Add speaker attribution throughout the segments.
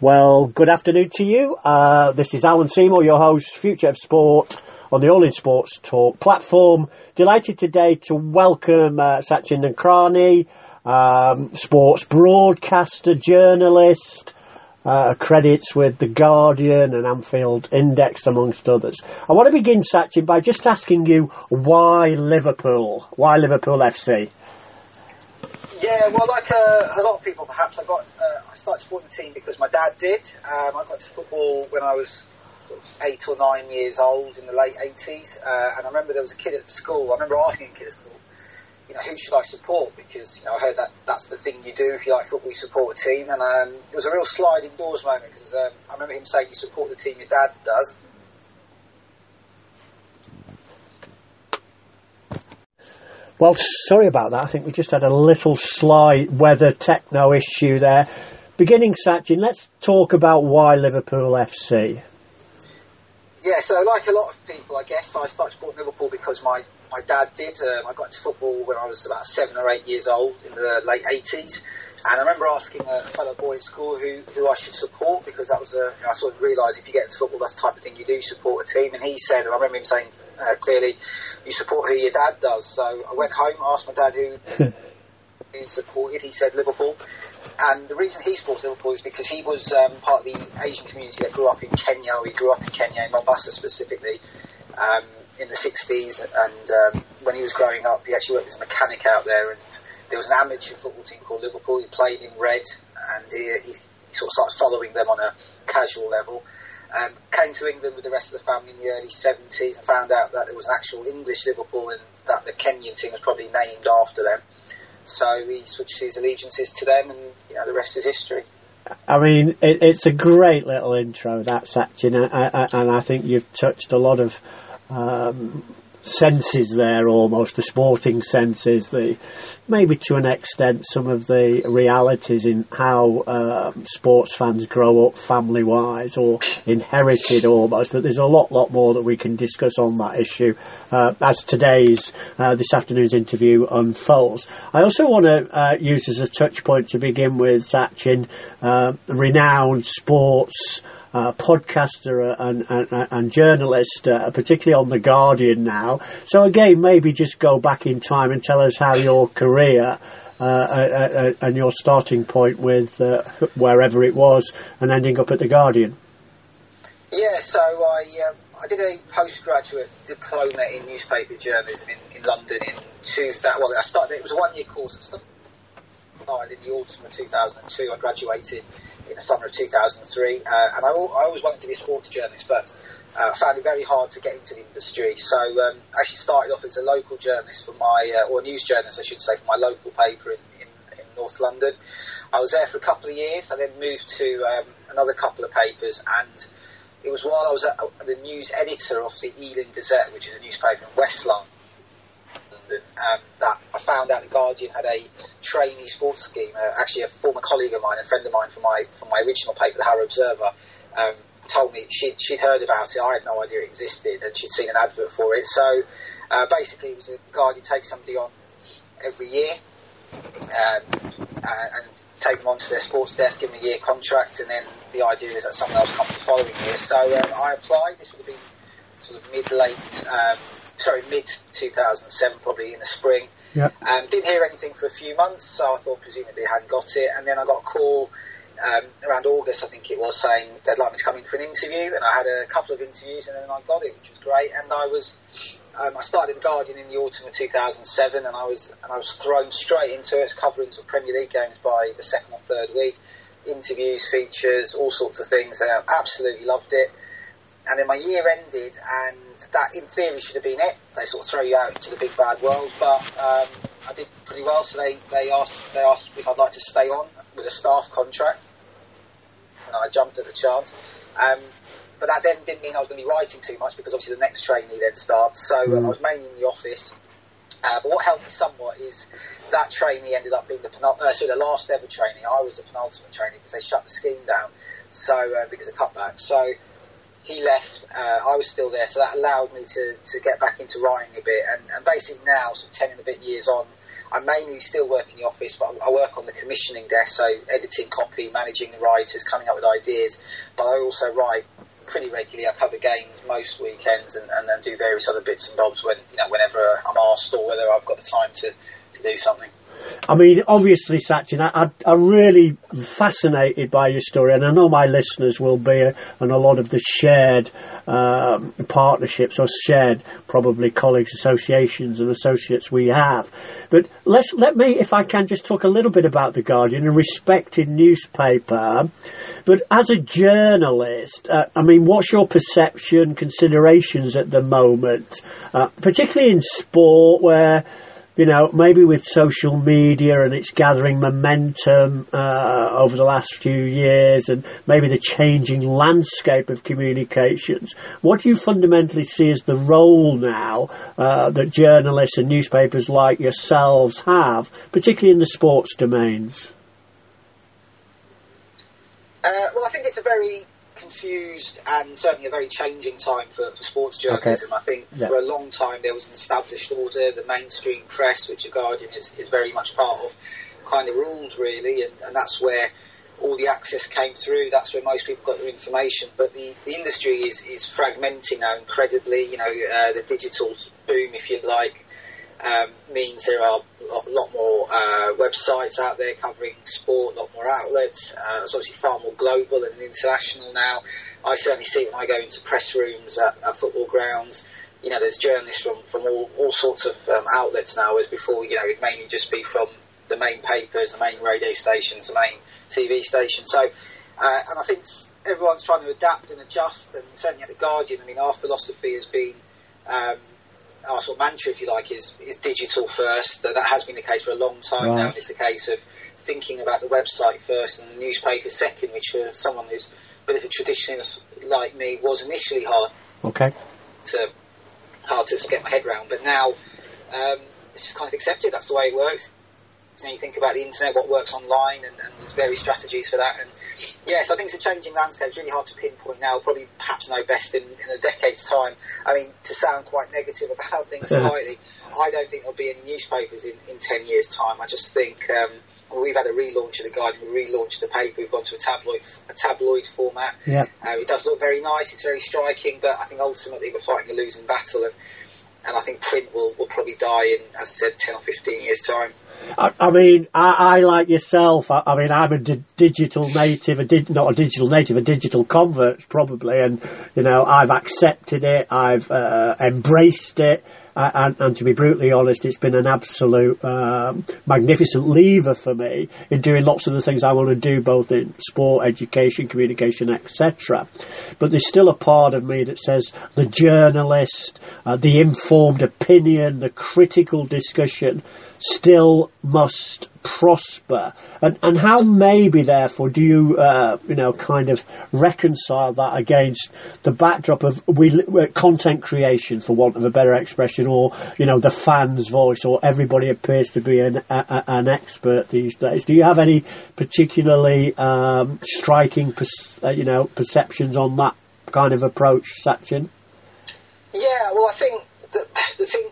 Speaker 1: Well, good afternoon to you. Uh, this is Alan Seymour, your host, Future of Sport on the All in Sports Talk platform. Delighted today to welcome uh, Sachin Nakrani, um, sports broadcaster, journalist, uh, credits with The Guardian and Anfield Index, amongst others. I want to begin, Sachin, by just asking you why Liverpool? Why Liverpool FC?
Speaker 2: Yeah, well, like uh, a lot of people, perhaps, I got uh, I started supporting the team because my dad did. Um, I got to football when I was eight or nine years old in the late 80s, uh, and I remember there was a kid at school. I remember asking a kid at school, you know, who should I support? Because you know, I heard that that's the thing you do if you like football, you support a team. And um, it was a real sliding doors moment because um, I remember him saying, "You support the team your dad does."
Speaker 1: Well, sorry about that. I think we just had a little slight weather techno issue there. Beginning, Sachin, let's talk about why Liverpool FC.
Speaker 2: Yeah, so like a lot of people, I guess, I started supporting Liverpool because my, my dad did. Um, I got into football when I was about seven or eight years old in the late 80s. And I remember asking a fellow boy at school who, who I should support because that was a, you know, I sort of realised if you get into football, that's the type of thing you do, support a team. And he said, and I remember him saying uh, clearly, you support who your dad does. So I went home, asked my dad who he supported. He said Liverpool. And the reason he supports Liverpool is because he was um, part of the Asian community that grew up in Kenya. He grew up in Kenya, in Mombasa specifically, um, in the 60s. And um, when he was growing up, he actually worked as a mechanic out there. And there was an amateur football team called Liverpool. He played in red, and he, he sort of started following them on a casual level. Um, came to England with the rest of the family in the early 70s and found out that there was an actual English Liverpool and that the Kenyan team was probably named after them. So he switched his allegiances to them, and you know the rest is history.
Speaker 1: I mean, it, it's a great little intro, that Sachin, and I think you've touched a lot of um, senses there almost, the sporting senses, the maybe to an extent some of the realities in how um, sports fans grow up family wise or inherited almost. But there's a lot, lot more that we can discuss on that issue uh, as today's uh, this afternoon's interview unfolds. I also want to uh, use as a touch point to begin with Sachin, uh, renowned sports uh, podcaster and, and, and journalist, uh, particularly on The Guardian now. So again, maybe just go back in time and tell us how your career uh, uh, uh and your starting point with uh, wherever it was and ending up at The Guardian.
Speaker 2: Yeah, so I um, I did a postgraduate diploma in newspaper journalism in, in London in 2000. Well, I started. It was a one year course. I started in the autumn of 2002. I graduated in the summer of 2003. Uh, and I, I, always wanted to be a sports journalist, but uh, I found it very hard to get into the industry. So um, I actually started off as a local journalist for my, uh, or news journalist, I should say, for my local paper in, in, in, North London. I was there for a couple of years. I then moved to um, another couple of papers, and it was while I was the news editor of the Ealing Gazette, which is a newspaper in West London London um, that I found out the Guardian had a trainee sports scheme. Uh, actually, a former colleague of mine, a friend of mine from my from my original paper, the Harrow Observer, um, told me she'd, she'd heard about it. I had no idea it existed, and she'd seen an advert for it. So uh, basically, it was a Guardian take somebody on every year um, and take them onto their sports desk, give them a year contract, and then the idea is that someone else comes the following year. So um, I applied. This would have been sort of mid late. Sorry, mid 2007, probably in the spring.
Speaker 1: Yeah.
Speaker 2: Um, didn't hear anything for a few months, so I thought presumably they hadn't got it. And then I got a call um, around August, I think it was, saying they'd like me to come in for an interview. And I had a couple of interviews, and then I got it, which was great. And I was, um, I started in the Guardian in the autumn of 2007, and I was, and I was thrown straight into it, covering some Premier League games by the second or third week. Interviews, features, all sorts of things, and I absolutely loved it and then my year ended, and that in theory should have been it. They sort of throw you out into the big bad world, but um, I did pretty well. So they, they asked they asked if I'd like to stay on with a staff contract, and I jumped at the chance. Um, but that then didn't mean I was going to be writing too much because obviously the next trainee then starts. So mm. I was mainly in the office. Uh, but what helped me somewhat is that trainee ended up being the penult- uh, so the last ever trainee. I was the penultimate trainee because they shut the scheme down. So uh, because of cutbacks. So he left, uh, I was still there, so that allowed me to, to get back into writing a bit. And, and basically now, sort of 10 and a bit years on, I'm mainly still work in the office, but I work on the commissioning desk, so editing copy, managing the writers, coming up with ideas. But I also write pretty regularly. I cover games most weekends and, and then do various other bits and bobs when you know whenever I'm asked or whether I've got the time to, to do something.
Speaker 1: I mean, obviously, Sachin, I, I, am really fascinated by your story, and I know my listeners will be, and a lot of the shared um, partnerships or shared probably colleagues, associations, and associates we have. But let's let me, if I can, just talk a little bit about the Guardian, a respected newspaper. But as a journalist, uh, I mean, what's your perception, considerations at the moment, uh, particularly in sport, where you know, maybe with social media and it's gathering momentum uh, over the last few years and maybe the changing landscape of communications, what do you fundamentally see as the role now uh, that journalists and newspapers like yourselves have, particularly in the sports domains?
Speaker 2: Uh, well, I think it's a very confused and certainly a very changing time for, for sports journalism. Okay. I think yeah. for a long time there was an established order, the mainstream press, which the Guardian is, is very much part of, kind of rules really, and, and that's where all the access came through. That's where most people got their information. But the, the industry is, is fragmenting now incredibly. You know, uh, the digital boom, if you like, um, means there are a lot more uh, websites out there covering sport, a lot more outlets. Uh, it's obviously far more global and international now. I certainly see when I go into press rooms at, at football grounds. You know, there's journalists from, from all, all sorts of um, outlets now, as before, you know, it'd mainly just be from the main papers, the main radio stations, the main TV stations. So, uh, and I think everyone's trying to adapt and adjust, and certainly at The Guardian, I mean, our philosophy has been um, our sort of mantra, if you like, is is digital first. That that has been the case for a long time right. now, and it's a case of thinking about the website first and the newspaper second, which for someone who's a bit of a traditionalist like me was initially hard.
Speaker 1: Okay.
Speaker 2: To hard to get my head around, but now um, it's just kind of accepted. That's the way it works. And you think about the internet, what works online, and, and there's various strategies for that. And yes, I think it's a changing landscape. It's really hard to pinpoint now. Probably perhaps know best in, in a decade's time. I mean, to sound quite negative about things slightly, I don't think there'll be any newspapers in, in 10 years' time. I just think um, well, we've had a relaunch of the Guardian, we relaunched the paper, we've gone to a tabloid a tabloid format.
Speaker 1: Yeah.
Speaker 2: Uh, it does look very nice, it's very striking, but I think ultimately we're fighting a losing battle. And, and I think print will, will probably die in, as I said, 10 or 15 years' time.
Speaker 1: I, mean, I, I, like yourself. I, I mean, I'm a di- digital native, a di- not a digital native, a digital convert probably, and you know, I've accepted it, I've uh, embraced it. And, and, to be brutally honest, it's been an absolute um, magnificent lever for me in doing lots of the things I want to do, both in sport, education, communication, etc. But there's still a part of me that says the journalist, uh, the informed opinion, the critical discussion still must prosper. And, and how maybe therefore do you, uh, you know, kind of reconcile that against the backdrop of we, uh, content creation, for want of a better expression, or, you know, the fan's voice, or everybody appears to be an, a, an expert these days. Do you have any particularly um, striking, uh, you know, perceptions on that kind of approach, Sachin?
Speaker 2: Yeah, well, I think the, the thing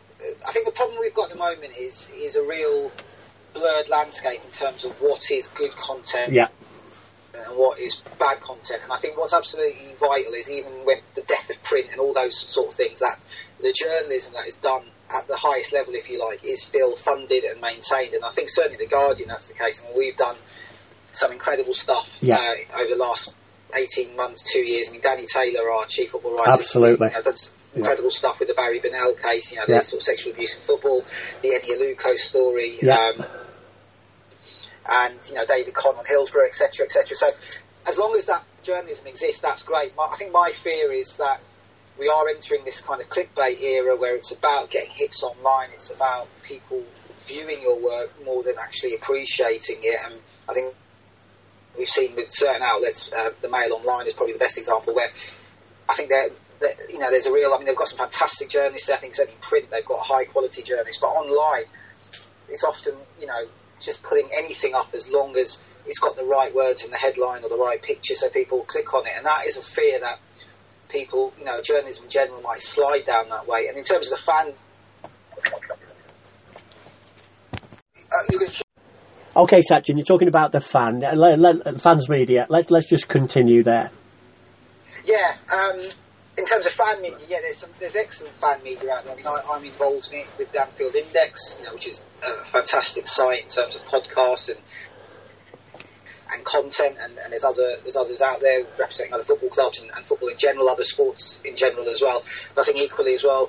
Speaker 2: I think the problem we've got at the moment is is a real blurred landscape in terms of what is good content
Speaker 1: yeah.
Speaker 2: and what is bad content. And I think what's absolutely vital is even when the death of print and all those sort of things, that the journalism that is done at the highest level, if you like, is still funded and maintained. And I think certainly the Guardian that's the case. I mean, we've done some incredible stuff
Speaker 1: yeah.
Speaker 2: uh, over the last 18 months, two years. I mean, Danny Taylor, our chief football writer,
Speaker 1: absolutely.
Speaker 2: You know, incredible yeah. stuff with the Barry Bennell case, you know,
Speaker 1: yeah.
Speaker 2: the sort of sexual abuse in football, the Eni Aluko story,
Speaker 1: yeah.
Speaker 2: um, and, you know, David Conn on Hillsborough, etc., etc. So, as long as that journalism exists, that's great. My, I think my fear is that we are entering this kind of clickbait era where it's about getting hits online, it's about people viewing your work more than actually appreciating it, and I think we've seen with certain outlets, uh, the Mail Online is probably the best example, where I think they're that, you know, there's a real. I mean, they've got some fantastic journalists. I think certainly print, they've got high quality journalists, but online, it's often you know just putting anything up as long as it's got the right words in the headline or the right picture, so people click on it. And that is a fear that people, you know, journalism in general might slide down that way. And in terms of the fan
Speaker 1: Okay, Sachin, you're talking about the fan, let, let, fans media. Let's let's just continue there.
Speaker 2: Yeah, um, in terms of fan media, yeah, there's some there's excellent fan media out there. I mean, I, am involved in it with the Anfield Index, you know, which is a fantastic site in terms of podcasts and and content, and, and there's other there's others out there representing other football clubs and, and football in general, other sports in general as well. But I think equally as well,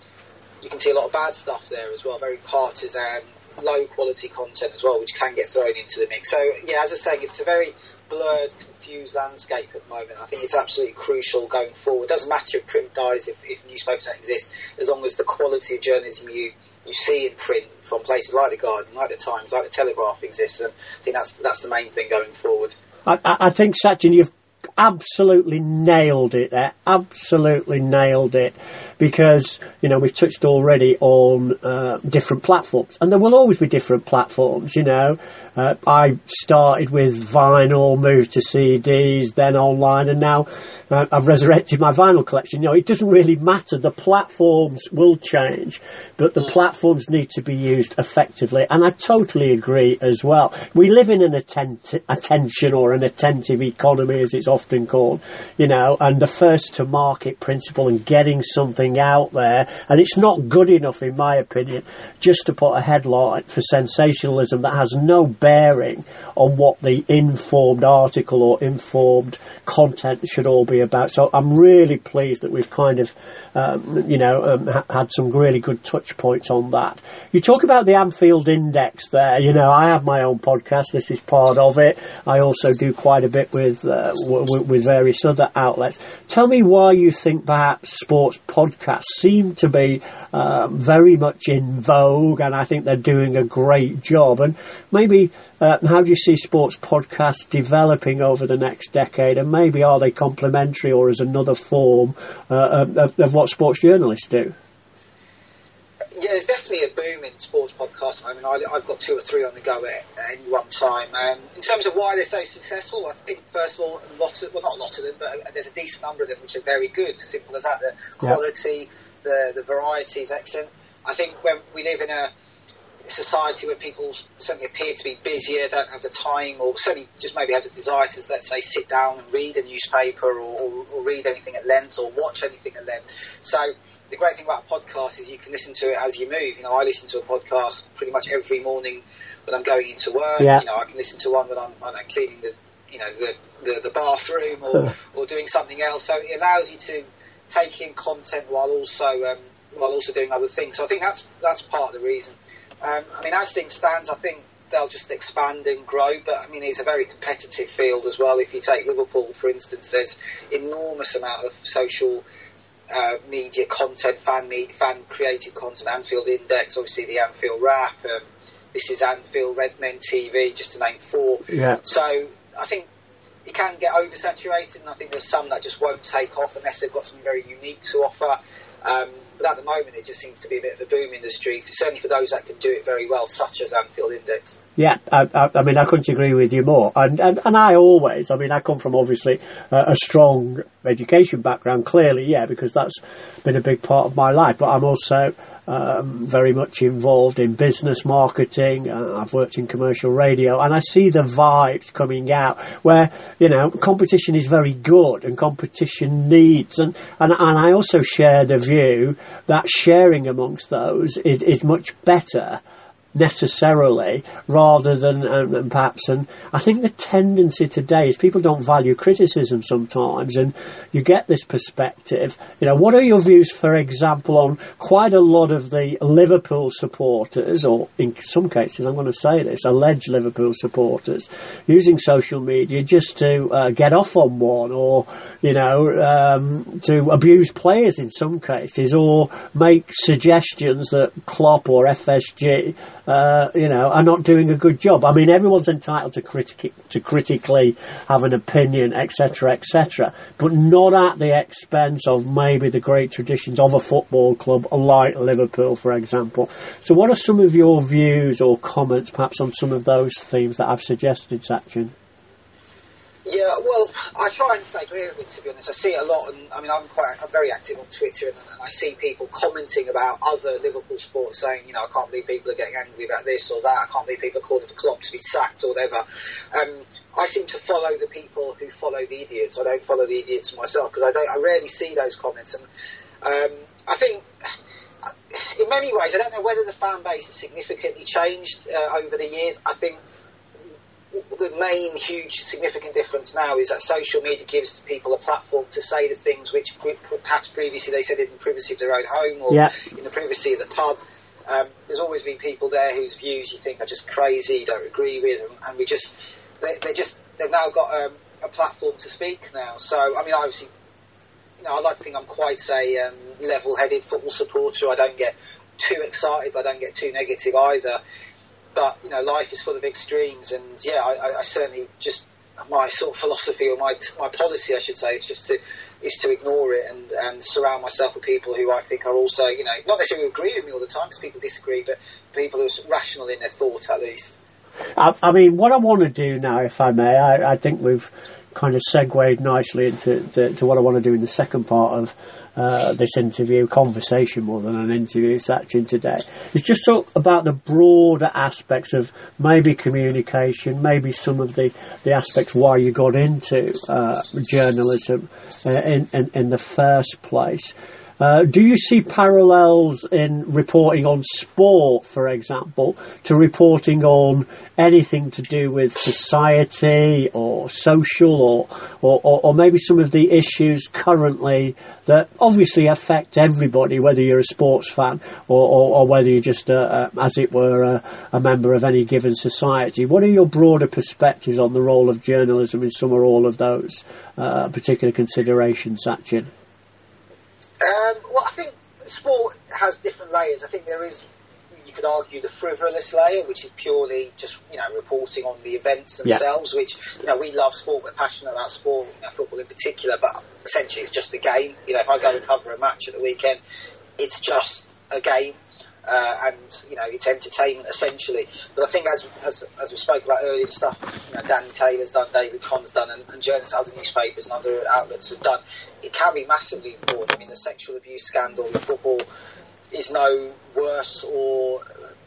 Speaker 2: you can see a lot of bad stuff there as well, very partisan, low quality content as well, which can get thrown into the mix. So yeah, as I say, it's a very blurred, confused landscape at the moment. I think it's absolutely crucial going forward. It doesn't matter if print dies, if, if newspapers don't exist, as long as the quality of journalism you you see in print from places like the Guardian, like the Times, like the Telegraph exists, and I think that's that's the main thing going forward.
Speaker 1: I, I think Sachin, you've absolutely nailed it there. Absolutely nailed it. Because, you know, we've touched already on uh, different platforms. And there will always be different platforms, you know. Uh, I started with vinyl, moved to CDs, then online, and now uh, I've resurrected my vinyl collection. You know, it doesn't really matter. The platforms will change, but the mm. platforms need to be used effectively. And I totally agree as well. We live in an attent- attention or an attentive economy, as it's often called, you know, and the first to market principle and getting something out there. And it's not good enough, in my opinion, just to put a headline for sensationalism that has no bearing on what the informed article or informed content should all be about. So I'm really pleased that we've kind of, um, you know, um, ha- had some really good touch points on that. You talk about the Anfield Index there. You know, I have my own podcast. This is part of it. I also do quite a bit with uh, w- with various other outlets. Tell me why you think that sports podcasts seem to be um, very much in vogue, and I think they're doing a great job. And maybe uh, how do you see sports podcasts developing over the next decade? And maybe are they complementary or as another form uh, of, of, what sports journalists do?
Speaker 2: Yeah, there's definitely a boom in sports podcasts. I mean, I, have got two or three on the go at, at any one time. Um, in terms of why they're so successful, I think first of all, a lot of, well, not a lot of them, but there's a decent number of them which are very good. Simple as that. The quality, yep. the the variety is excellent. I think when we live in a society where people certainly appear to be busier, don't have the time, or certainly just maybe have the desire to, let's say, sit down and read a newspaper or, or, or read anything at length or watch anything at length. So the great thing about a podcast is you can listen to it as you move. You know, I listen to a podcast pretty much every morning when I'm going into work. Yeah. You know, I can listen to one when I'm, when I'm cleaning the, you know, the, the, the bathroom or, or doing something else. So it allows you to take in content while also um, while also doing other things. So I think that's that's part of the reason. Um, I mean, as things stand, I think they'll just expand and grow. But I mean, it's a very competitive field as well. If you take Liverpool, for instance, there's enormous amount of social uh, media content, fan fan created content. Anfield Index, obviously the Anfield Wrap. Um, this is Anfield Redmen TV, just to name four.
Speaker 1: Yeah.
Speaker 2: So I think it can get oversaturated, and I think there's some that just won't take off unless they've got something very unique to offer. Um, but at the moment, it just seems to be a bit of a boom industry, certainly for those that can do it very well, such as Anfield Index.
Speaker 1: Yeah, I, I, I mean, I couldn't agree with you more. And, and, and I always, I mean, I come from obviously a strong education background, clearly, yeah, because that's been a big part of my life. But I'm also um, very much involved in business marketing. Uh, I've worked in commercial radio, and I see the vibes coming out where you know competition is very good and competition needs, and and, and I also share the view that sharing amongst those is, is much better necessarily rather than um, perhaps and I think the tendency today is people don't value criticism sometimes and you get this perspective. You know what are your views for example on quite a lot of the Liverpool supporters or in some cases I'm going to say this alleged Liverpool supporters using social media just to uh, get off on one or you know um, to abuse players in some cases or make suggestions that Klopp or FSG uh, you know, are not doing a good job. I mean, everyone's entitled to critic to critically have an opinion, etc., etc., but not at the expense of maybe the great traditions of a football club like Liverpool, for example. So, what are some of your views or comments, perhaps, on some of those themes that I've suggested, Sachin?
Speaker 2: Yeah, well, I try and stay clear of it. To be honest, I see it a lot, and I mean, I'm quite, I'm very active on Twitter, and, and I see people commenting about other Liverpool sports, saying, you know, I can't believe people are getting angry about this or that. I can't believe people are calling for Klopp to be sacked or whatever. Um, I seem to follow the people who follow the idiots. I don't follow the idiots myself because I don't. I rarely see those comments, and um, I think in many ways, I don't know whether the fan base has significantly changed uh, over the years. I think the main huge significant difference now is that social media gives people a platform to say the things which perhaps previously they said in the privacy of their own home or yeah. in the privacy of the pub. Um, there's always been people there whose views you think are just crazy, don't agree with, and, and we just they, they just they've now got um, a platform to speak now. So I mean, obviously, you know, I like to think I'm quite a um, level-headed football supporter. I don't get too excited, but I don't get too negative either but you know, life is full of extremes, and yeah, I, I certainly just my sort of philosophy or my my policy, I should say, is just to is to ignore it and, and surround myself with people who I think are also, you know, not necessarily agree with me all the time because people disagree, but people who are rational in their thought at least.
Speaker 1: I, I mean, what I want to do now, if I may, I, I think we've kind of segued nicely into to, to what I want to do in the second part of uh, this interview, conversation more than an interview section today, is just talk about the broader aspects of maybe communication, maybe some of the, the aspects why you got into uh, journalism uh, in, in, in the first place. Uh, do you see parallels in reporting on sport, for example, to reporting on anything to do with society or social or, or, or, or maybe some of the issues currently that obviously affect everybody, whether you're a sports fan or, or, or whether you're just, a, a, as it were, a, a, member of any given society. What are your broader perspectives on the role of journalism in some or all of those uh, particular considerations, Sachin?
Speaker 2: Um, well, I think sport has different layers. I think there is, you could argue, the frivolous layer, which is purely just you know reporting on the events themselves. Yeah. Which you know we love sport, we're passionate about sport, you know, football in particular. But essentially, it's just a game. You know, if I go and cover a match at the weekend, it's just a game uh, and you know it's entertainment essentially. But I think as as, as we spoke about earlier, the stuff you know, Danny Taylor's done, David Conn's done, and, and journalists, other newspapers and other outlets have done, it can be massively important. I mean, the sexual abuse scandal, the football is no worse or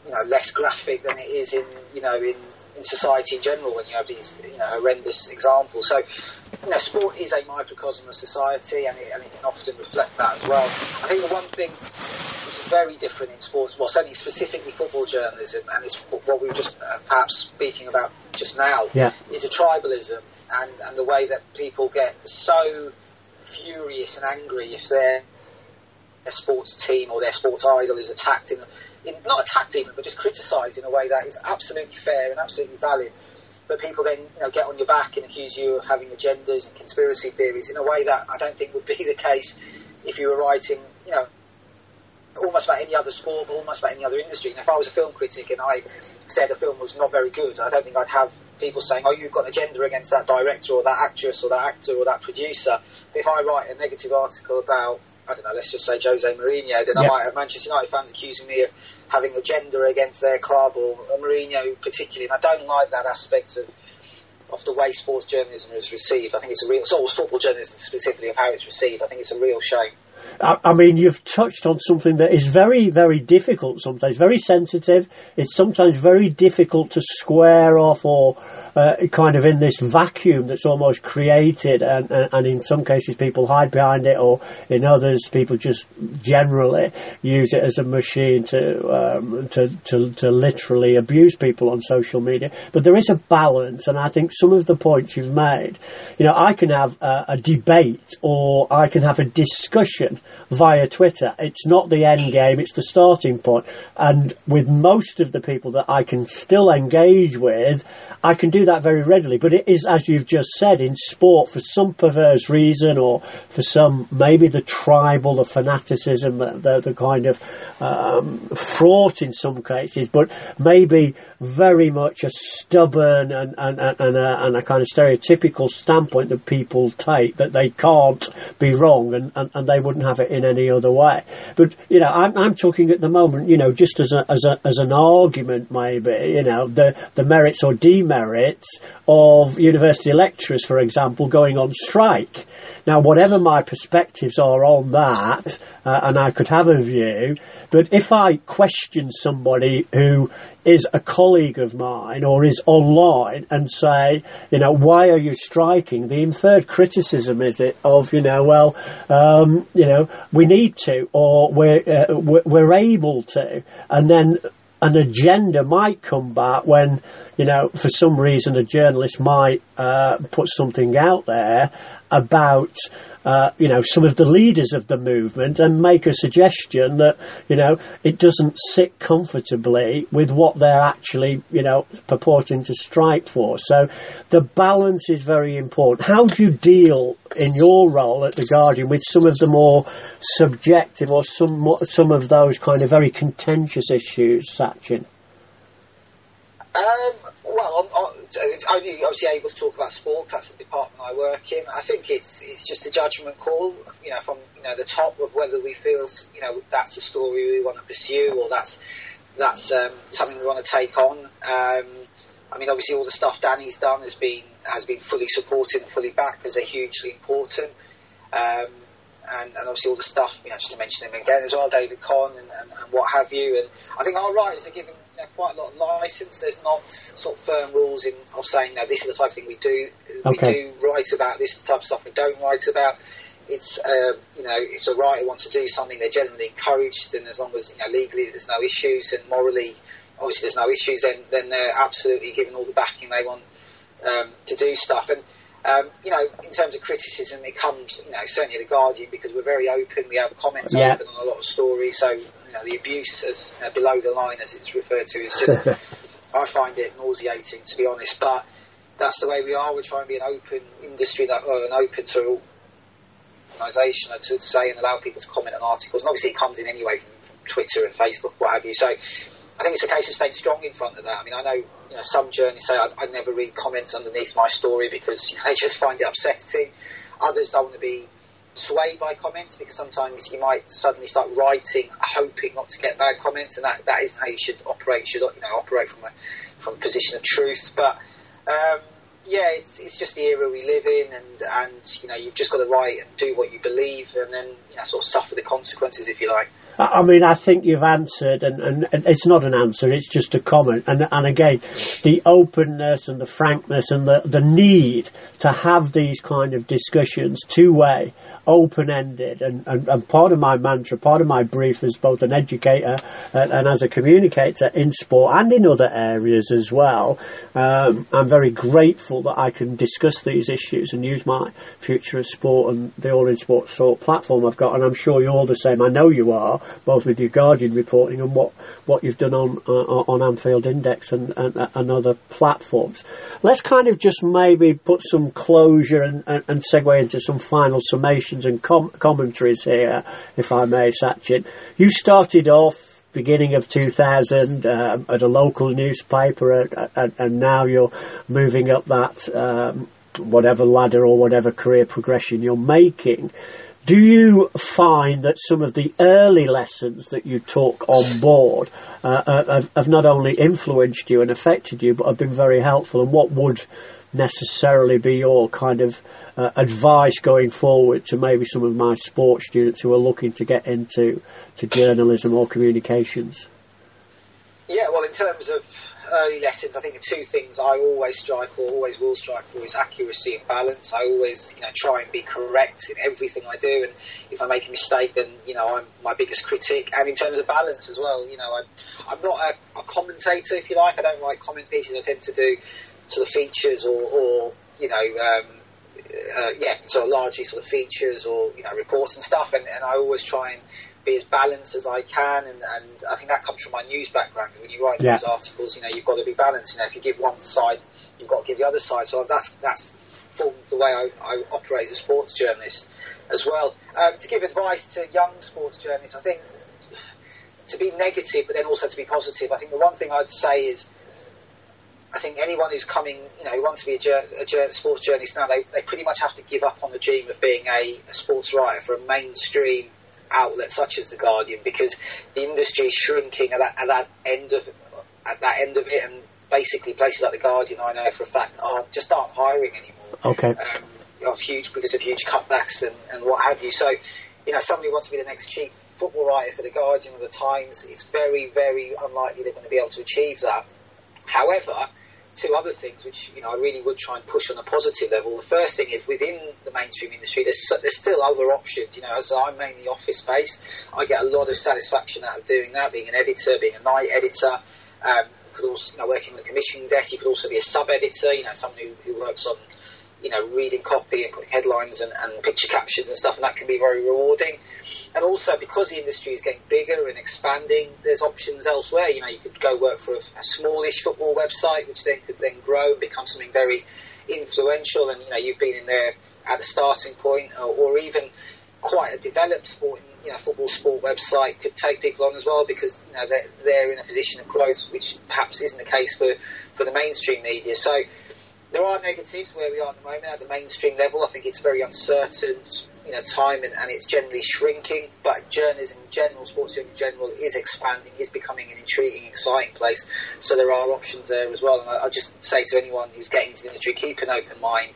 Speaker 2: you know less graphic than it is in you know in in society in general when you have these you know horrendous examples. So you know, sport is a microcosm of society, and it, and it can often reflect that as well. I think the one thing very different in sports, well, certainly specifically football journalism, and it's what we were just uh, perhaps speaking about just now,
Speaker 1: yeah.
Speaker 2: is a tribalism and, and the way that people get so furious and angry if their, their sports team or their sports idol is attacked in, in not attacked even, but just criticised in a way that is absolutely fair and absolutely valid. But people then you know, get on your back and accuse you of having agendas and conspiracy theories in a way that I don't think would be the case if you were writing, you know, almost about any other sport, but almost about any other industry. And if I was a film critic and I said a film was not very good, I don't think I'd have people saying, "Oh, you've got an agenda against that director or that actress or that actor or that producer." If I write a negative article about, I don't know, let's just say Jose Mourinho, then yeah. I might have Manchester United fans accusing me of having agenda against their club or Mourinho particularly. And I don't like that aspect of of the way sports journalism is received. I think it's a real, sort of football journalism specifically of how it's received. I think it's a real shame.
Speaker 1: I, mean, you've touched on something that is very, very difficult sometimes, very sensitive. It's sometimes very difficult to square off or uh, kind of in this vacuum that's almost created, and, and, and, in some cases people hide behind it, or in others people just generally use it as a machine to um, to, to, to literally abuse people on social media. But there is a balance, and I think some of the points you've made, you know, I can have a, a debate or I can have a discussion via Twitter. It's not the end game; it's the starting point. And with most of the people that I can still engage with, I can do that very readily. But it is, as you've just said, in sport for some perverse reason, or for some maybe the tribal, the fanaticism, the, the kind of um, fraught in some cases, but maybe very much a stubborn and, and, and, a, and a kind of stereotypical standpoint that people take that they can't be wrong and, and, and they wouldn't have it in any other way. But, you know, I'm, I'm talking at the moment, you know, just as a, as a, as an argument maybe, you know, the, the merits or demerits of university lecturers, for example, going on strike. Now, whatever my perspectives are on that, uh, and I could have a view, but if I question somebody who is a colleague of mine or is online and say, you know, why are you striking? The inferred criticism is it of, you know, well, um, you know, we need to or we're, uh, we're able to, and then an agenda might come back when, you know, for some reason a journalist might uh, put something out there about uh, you know some of the leaders of the movement and make a suggestion that you know it doesn't sit comfortably with what they're actually you know purporting to strike for. So the balance is very important. How do you deal in your role at the Guardian with some of the more subjective or some some of those kind of very contentious issues, Sachin?
Speaker 2: Um, well, I'm, Only obviously able to talk about sport. That's the department I work in. I think it's it's just a judgment call, you know, from you know the top of whether we feel you know that's a story we want to pursue or that's that's um, something we want to take on. Um, I mean, obviously, all the stuff Danny's done has been has been fully supported and fully backed because they're hugely important. Um, and, and, obviously all the stuff, you know, just to mention him again as well, David Conn and, and, and what have you. And I think our writers are given you know, quite a lot of license. There's not sort of firm rules in of saying, know, this is the type of thing we do.
Speaker 1: Okay.
Speaker 2: We do write about. This is the type of stuff we don't write about. It's uh, you know, if a writer wants to do something, they're generally encouraged, and as long as you know legally there's no issues and morally, obviously there's no issues, then then they're absolutely given all the backing they want um, to do stuff. And um, you know, in terms of criticism, it comes, you know, certainly the Guardian because we're very open. We have comments yeah. open on a lot of stories. So, you know, the abuse as uh, below the line, as it's referred to, is just. I find it nauseating, to be honest. But that's the way we are. We're trying to be an open industry, that or an open to organisation, to say and allow people to comment on articles. And obviously, it comes in anyway from, from Twitter and Facebook, what have you. So I think it's a case of staying strong in front of that. I mean, I know you know some journalists say I, I never read comments underneath my story because you know, they just find it upsetting. Others don't want to be swayed by comments because sometimes you might suddenly start writing hoping not to get bad comments, and that, that isn't how you should operate. You should you know operate from a from a position of truth. But um, yeah, it's it's just the era we live in, and and you know you've just got to write and do what you believe, and then you know sort of suffer the consequences if you like.
Speaker 1: I mean, I think you've answered, and, and, and, it's not an answer; it's just a comment. And and again, the openness and the frankness and the the need to have these kind of discussions two way open ended. And, and, and, part of my mantra, part of my brief as both an educator and, and as a communicator in sport and in other areas as well. Um, I'm very grateful that I can discuss these issues and use my Future of Sport and the All in Sport Sort platform I've got. And I'm sure you're all the same. I know you are, both with your Guardian reporting and what, what you've done on uh, on Anfield Index and, and, and, other platforms. Let's kind of just maybe put some closure and, and, and segue into some final summations and com- commentaries here, if I may, Sachin. You started off beginning of 2000 um, at a local newspaper, uh, and, and, now you're moving up that um, whatever ladder or whatever career progression you're making. Do you find that some of the early lessons that you took on board uh, uh have, have, not only influenced you and affected you, but have been very helpful? And what would necessarily be your kind of uh, advice going forward to maybe some of my sports students who are looking to get into to journalism or communications?
Speaker 2: Yeah, well, in terms of early lessons, I think the two things I always strive for, always will strive for, is accuracy and balance. I always, you know, try and be correct in everything I do, and if I make a mistake, then you know I'm my biggest critic. And in terms of balance as well, you know, I'm I'm not a, a commentator, if you like. I don't write comment pieces. I tend to do sort of features or, or you know, um, uh, yeah, sort of largely sort of features or you know reports and stuff, and, and I always try and be as balanced as I can, and, and I think that comes from my news background. When you write yeah. news articles, you know you've got to be balanced. You know, if you give one side, you've got to give the other side. So that's that's formed the way I, I operate as a sports journalist as well. Um, to give advice to young sports journalists, I think to be negative, but then also to be positive. I think the one thing I'd say is I think anyone who's coming, you know, who wants to be a, a, sports journalist now, they, they pretty much have to give up on the dream of being a, a sports writer for a mainstream outlet such as the Guardian, because the industry is shrinking at that, at that end of at that end of it, and basically places like the Guardian, I know for a fact, are just aren't hiring anymore.
Speaker 1: Okay.
Speaker 2: Um, of huge because of huge cutbacks and, and what have you. So, you know, somebody wants to be the next chief football writer for the Guardian or the Times. It's very, very unlikely they're going to be able to achieve that. However, two other things which you know I really would try and push on a positive level. The first thing is within the mainstream industry, there's there's still other options. You know, as I'm mainly office based, I get a lot of satisfaction out of doing that. Being an editor, being a night editor, um, could also you know working on the commissioning desk. You could also be a sub editor. You know, someone who, who works on you know reading copy and putting headlines and, and picture captions and stuff, and that can be very rewarding and also because the industry is getting bigger and expanding, there's options elsewhere. You know, you could go work for a, a smallish football website, which then could then grow and become something very influential. And you know, you've been in there at the starting point, or, or even quite a developed sport, you know, football sport website could take people on as well because you know they're, they're in a position of growth, which perhaps isn't the case for for the mainstream media. So there are negatives where we are at the moment at the mainstream level. I think it's very uncertain, you know, time and, and it's generally shrinking. But journalism in general, sports in general, is expanding, is becoming an intriguing, exciting place. So there are options there as well. And I, I just say to anyone who's getting into the industry, keep an open mind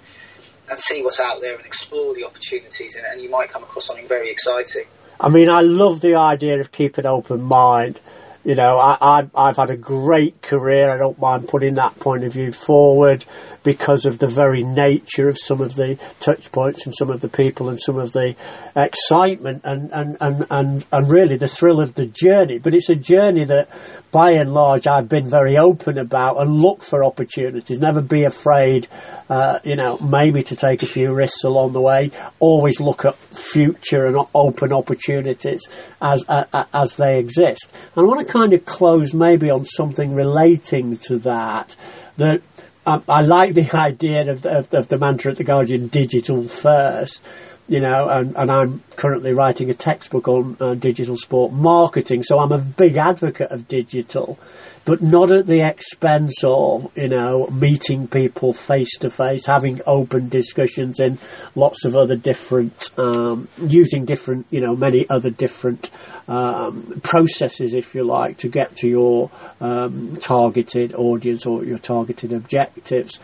Speaker 2: and see what's out there and explore the opportunities, and, and you might come across something very exciting.
Speaker 1: I mean, I love the idea of keeping an open mind. You know, I, I, have had a great career. I don't mind putting that point of view forward because of the very nature of some of the touch points and some of the people and some of the excitement and, and, and, and, and really the thrill of the journey. But it's a journey that by and large I've been very open about and look for opportunities. Never be afraid, uh, you know, maybe to take a few risks along the way. Always look at future and open opportunities as, uh, as they exist. And I want to kind of close maybe on something relating to that. That I, I like the idea of, of, of the mantra at the Guardian, digital first you know, and, and, I'm currently writing a textbook on uh, digital sport marketing, so I'm a big advocate of digital, but not at the expense of, you know, meeting people face to face, having open discussions in lots of other different, um, using different, you know, many other different um, processes, if you like, to get to your um, targeted audience or your targeted objectives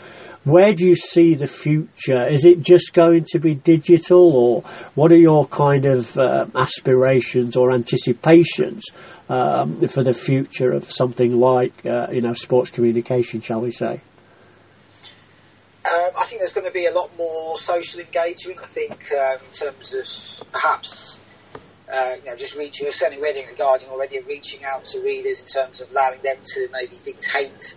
Speaker 1: where do you see the future? Is it just going to be digital, or what are your kind of uh, aspirations or anticipations um, for the future of something like uh, you know sports communication, shall we say?
Speaker 2: Um, I think there's going to be a lot more social engagement. I think um, in terms of perhaps uh, you know, just reaching, certainly reading the Guardian already, reaching out to readers in terms of allowing them to maybe dictate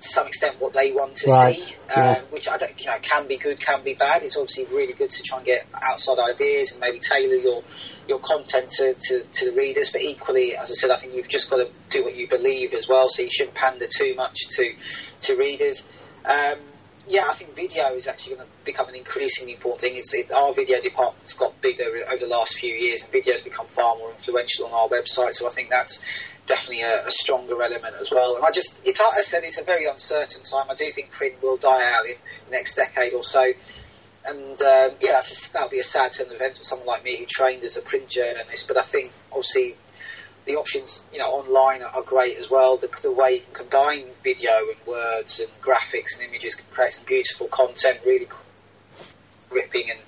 Speaker 2: to some extent what they want to right. see, um, yeah. which I don't, you know, can be good, can be bad. It's obviously really good to try and get outside ideas and maybe tailor your your content to, to, to the readers. But equally, as I said, I think you've just got to do what you believe as well. So you shouldn't pander too much to to readers. Um, yeah, I think video is actually going to become an increasingly important thing. It's, it, our video department's got bigger over the last few years, and video's become far more influential on our website. So I think that's definitely a, a, stronger element as well. And I just, it's like I said, it's a very uncertain time. I do think print will die out in the next decade or so. And um, yeah, that'll be a sad turn of events for someone like me who trained as a print journalist. But I think obviously the options, you know, online are, are great as well. The, the, way you can combine video and words and graphics and images can create some beautiful content, really gripping and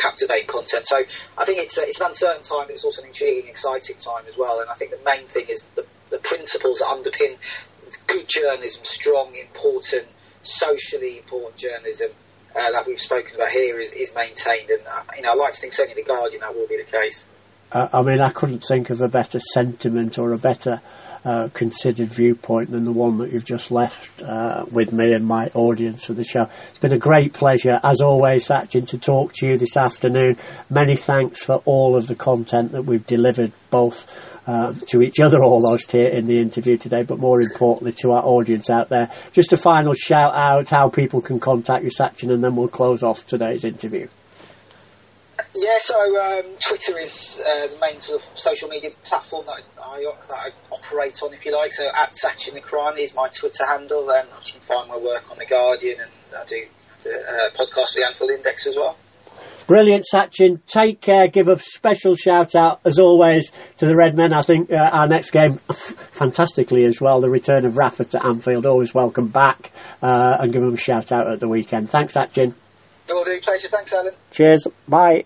Speaker 2: captivate content. So I think it's a, it's an uncertain time, but it's also an intriguing, exciting time as well. And I think the main thing is the, the principles that underpin good journalism, strong, important, socially important journalism uh, that we've spoken about here is, is maintained. And uh, you know, I like to think certainly the Guardian that will be the case.
Speaker 1: Uh, I mean, I couldn't think of a better sentiment or a better uh, considered viewpoint than the one that you've just left uh, with me and my audience for the show. It's been a great pleasure, as always, Sachin, to talk to you this afternoon. Many thanks for all of the content that we've delivered, both um, to each other almost here in the interview today, but more importantly to our audience out there. Just a final shout out how people can contact you, Sachin, and then we'll close off today's interview.
Speaker 2: Yeah, so um, Twitter is uh, the main sort of social media platform that I, that I operate on, if you like. So at Sachin Nakrani is my Twitter handle, and you can find my work on the Guardian, and I do the uh, podcast for the Anfield Index as well.
Speaker 1: Brilliant, Sachin. Take care. Give a special shout out, as always, to the Red Men. I think uh, our next game, fantastically as well, the return of Rafa to Anfield. Always welcome back uh, and give them a shout out at the weekend. Thanks, Sachin.
Speaker 2: Will do. Pleasure. Thanks, Alan.
Speaker 1: Cheers. Bye.